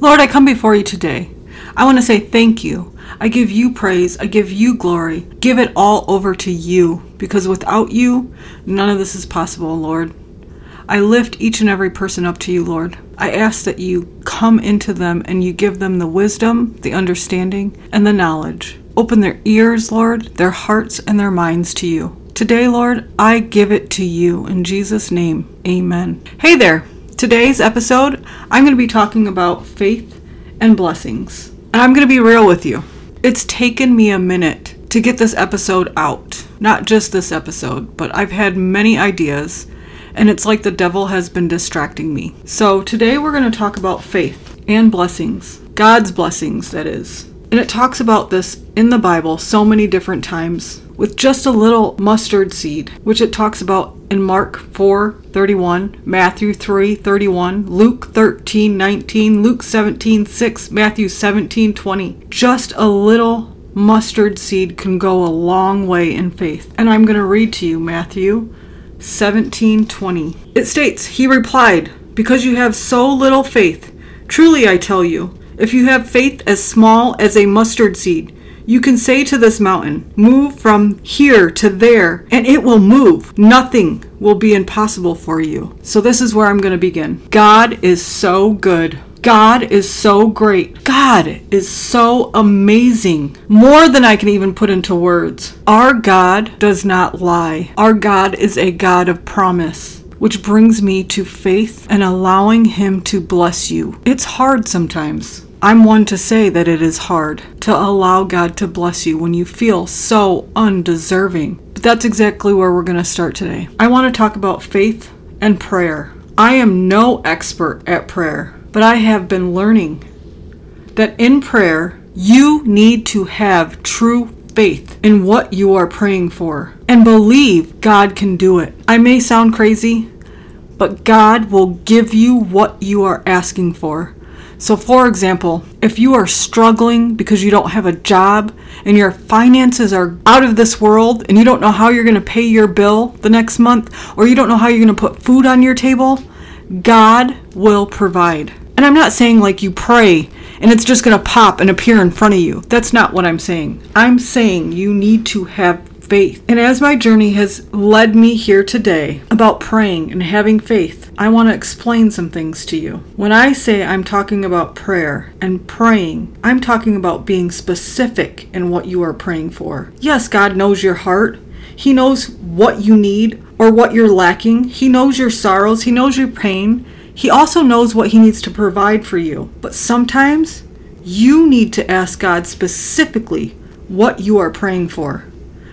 Lord, I come before you today. I want to say thank you. I give you praise. I give you glory. Give it all over to you because without you, none of this is possible, Lord. I lift each and every person up to you, Lord. I ask that you come into them and you give them the wisdom, the understanding, and the knowledge. Open their ears, Lord, their hearts, and their minds to you. Today, Lord, I give it to you. In Jesus' name, amen. Hey there. Today's episode, I'm going to be talking about faith and blessings. And I'm going to be real with you. It's taken me a minute to get this episode out. Not just this episode, but I've had many ideas, and it's like the devil has been distracting me. So today we're going to talk about faith and blessings. God's blessings, that is. And it talks about this in the Bible so many different times with just a little mustard seed, which it talks about in Mark 4 31, Matthew 3 31, Luke 13 19, Luke 17 6, Matthew 17 20. Just a little mustard seed can go a long way in faith. And I'm going to read to you Matthew 17 20. It states, He replied, Because you have so little faith, truly I tell you, if you have faith as small as a mustard seed, you can say to this mountain, Move from here to there, and it will move. Nothing will be impossible for you. So, this is where I'm going to begin. God is so good. God is so great. God is so amazing. More than I can even put into words. Our God does not lie. Our God is a God of promise which brings me to faith and allowing Him to bless you. It's hard sometimes. I'm one to say that it is hard to allow God to bless you when you feel so undeserving. But that's exactly where we're going to start today. I want to talk about faith and prayer. I am no expert at prayer, but I have been learning that in prayer, you need to have true faith in what you are praying for and believe God can do it. I may sound crazy, but God will give you what you are asking for. So, for example, if you are struggling because you don't have a job and your finances are out of this world and you don't know how you're going to pay your bill the next month or you don't know how you're going to put food on your table, God will provide. And I'm not saying like you pray and it's just going to pop and appear in front of you. That's not what I'm saying. I'm saying you need to have faith. And as my journey has led me here today about praying and having faith, I want to explain some things to you. When I say I'm talking about prayer and praying, I'm talking about being specific in what you are praying for. Yes, God knows your heart. He knows what you need or what you're lacking. He knows your sorrows. He knows your pain. He also knows what He needs to provide for you. But sometimes you need to ask God specifically what you are praying for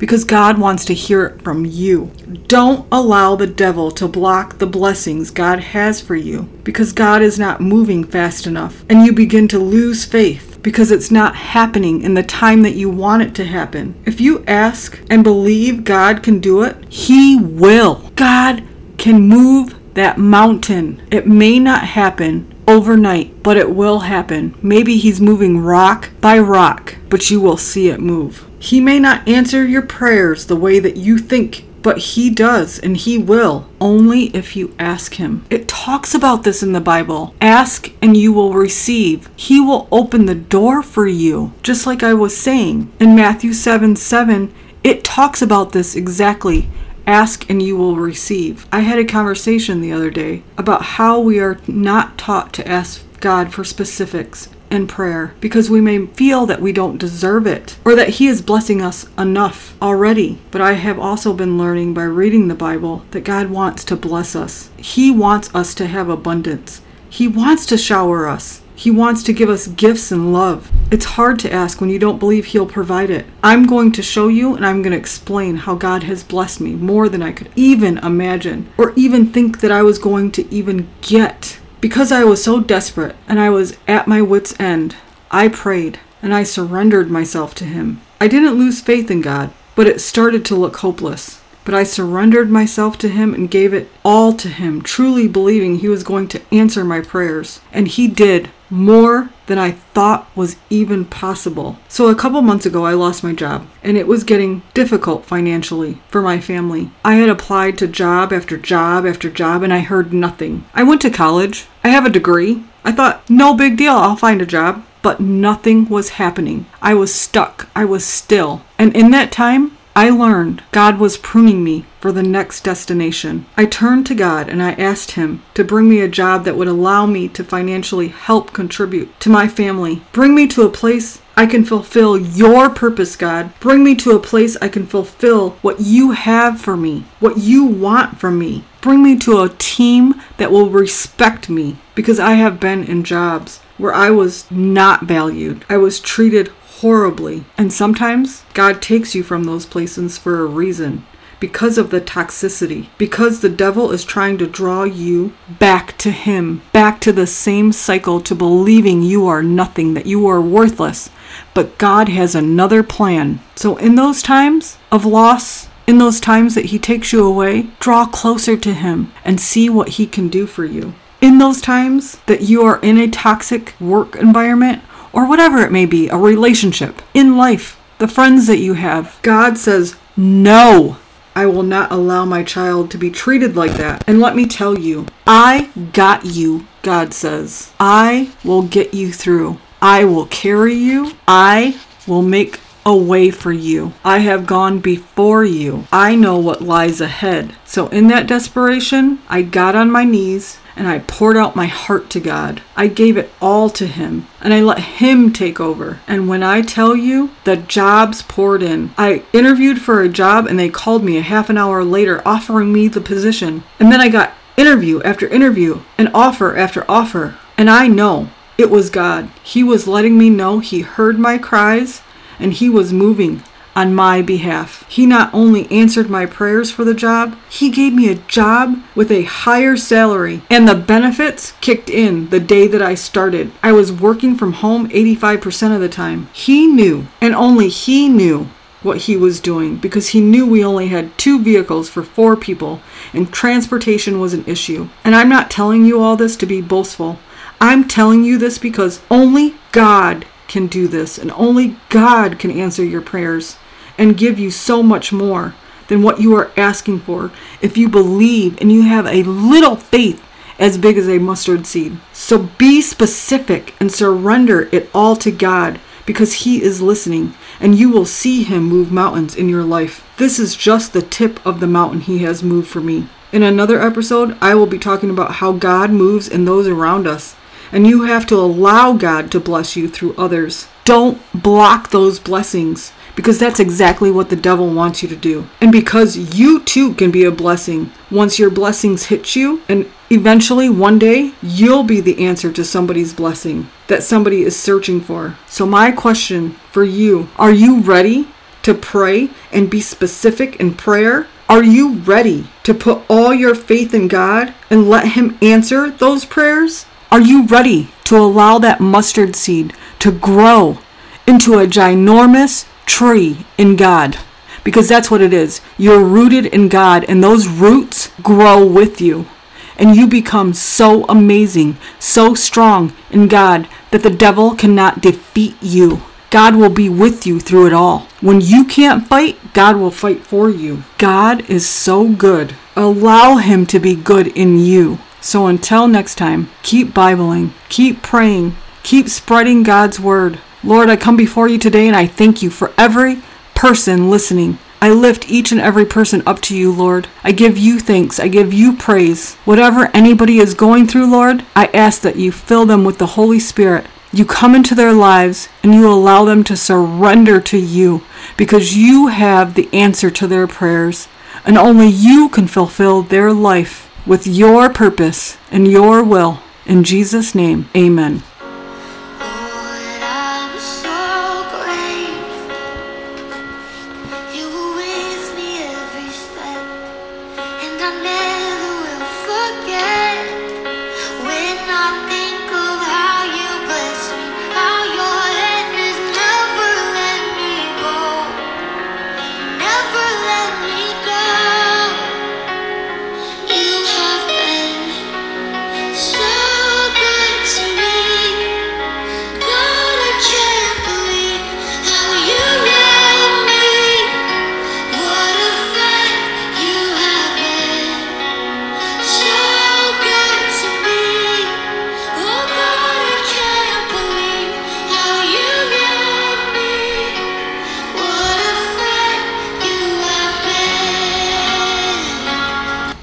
because God wants to hear it from you. Don't allow the devil to block the blessings God has for you because God is not moving fast enough and you begin to lose faith because it's not happening in the time that you want it to happen. If you ask and believe God can do it, He will. God can move that mountain. It may not happen overnight, but it will happen. Maybe He's moving rock by rock, but you will see it move. He may not answer your prayers the way that you think, but He does and He will, only if you ask Him. It talks about this in the Bible. Ask and you will receive. He will open the door for you, just like I was saying. In Matthew 7 7, it talks about this exactly. Ask and you will receive. I had a conversation the other day about how we are not taught to ask God for specifics in prayer because we may feel that we don't deserve it or that He is blessing us enough already. But I have also been learning by reading the Bible that God wants to bless us. He wants us to have abundance. He wants to shower us. He wants to give us gifts and love. It's hard to ask when you don't believe He'll provide it. I'm going to show you and I'm going to explain how God has blessed me more than I could even imagine or even think that I was going to even get. Because I was so desperate and I was at my wits' end, I prayed and I surrendered myself to Him. I didn't lose faith in God, but it started to look hopeless. But I surrendered myself to Him and gave it all to Him, truly believing He was going to answer my prayers. And He did more than I thought was even possible. So, a couple months ago, I lost my job, and it was getting difficult financially for my family. I had applied to job after job after job, and I heard nothing. I went to college, I have a degree, I thought, no big deal, I'll find a job. But nothing was happening. I was stuck. I was still. And in that time, I learned God was pruning me for the next destination. I turned to God and I asked Him to bring me a job that would allow me to financially help contribute to my family. Bring me to a place I can fulfill your purpose, God. Bring me to a place I can fulfill what you have for me, what you want from me. Bring me to a team that will respect me because I have been in jobs where I was not valued. I was treated horribly. And sometimes God takes you from those places for a reason because of the toxicity, because the devil is trying to draw you back to him, back to the same cycle to believing you are nothing, that you are worthless. But God has another plan. So, in those times of loss, in those times that He takes you away, draw closer to Him and see what He can do for you. In those times that you are in a toxic work environment, or whatever it may be, a relationship, in life, the friends that you have. God says, No, I will not allow my child to be treated like that. And let me tell you, I got you, God says. I will get you through. I will carry you. I will make a way for you. I have gone before you. I know what lies ahead. So, in that desperation, I got on my knees and I poured out my heart to God. I gave it all to Him and I let Him take over. And when I tell you, the jobs poured in. I interviewed for a job and they called me a half an hour later offering me the position. And then I got interview after interview and offer after offer. And I know it was God. He was letting me know He heard my cries and He was moving on my behalf. He not only answered my prayers for the job, he gave me a job with a higher salary, and the benefits kicked in the day that I started. I was working from home 85% of the time. He knew, and only he knew, what he was doing because he knew we only had two vehicles for four people and transportation was an issue. And I'm not telling you all this to be boastful. I'm telling you this because only God can do this, and only God can answer your prayers and give you so much more than what you are asking for if you believe and you have a little faith as big as a mustard seed. So be specific and surrender it all to God because He is listening and you will see Him move mountains in your life. This is just the tip of the mountain He has moved for me. In another episode, I will be talking about how God moves in those around us and you have to allow God to bless you through others. Don't block those blessings because that's exactly what the devil wants you to do. And because you too can be a blessing once your blessings hit you, and eventually one day you'll be the answer to somebody's blessing that somebody is searching for. So, my question for you are you ready to pray and be specific in prayer? Are you ready to put all your faith in God and let Him answer those prayers? Are you ready to allow that mustard seed to grow into a ginormous tree in God? Because that's what it is. You're rooted in God, and those roots grow with you. And you become so amazing, so strong in God that the devil cannot defeat you. God will be with you through it all. When you can't fight, God will fight for you. God is so good. Allow Him to be good in you. So until next time, keep Bibling, keep praying, keep spreading God's word. Lord, I come before you today and I thank you for every person listening. I lift each and every person up to you, Lord. I give you thanks. I give you praise. Whatever anybody is going through, Lord, I ask that you fill them with the Holy Spirit. You come into their lives and you allow them to surrender to you because you have the answer to their prayers. And only you can fulfill their life with your purpose and your will. In Jesus' name, amen.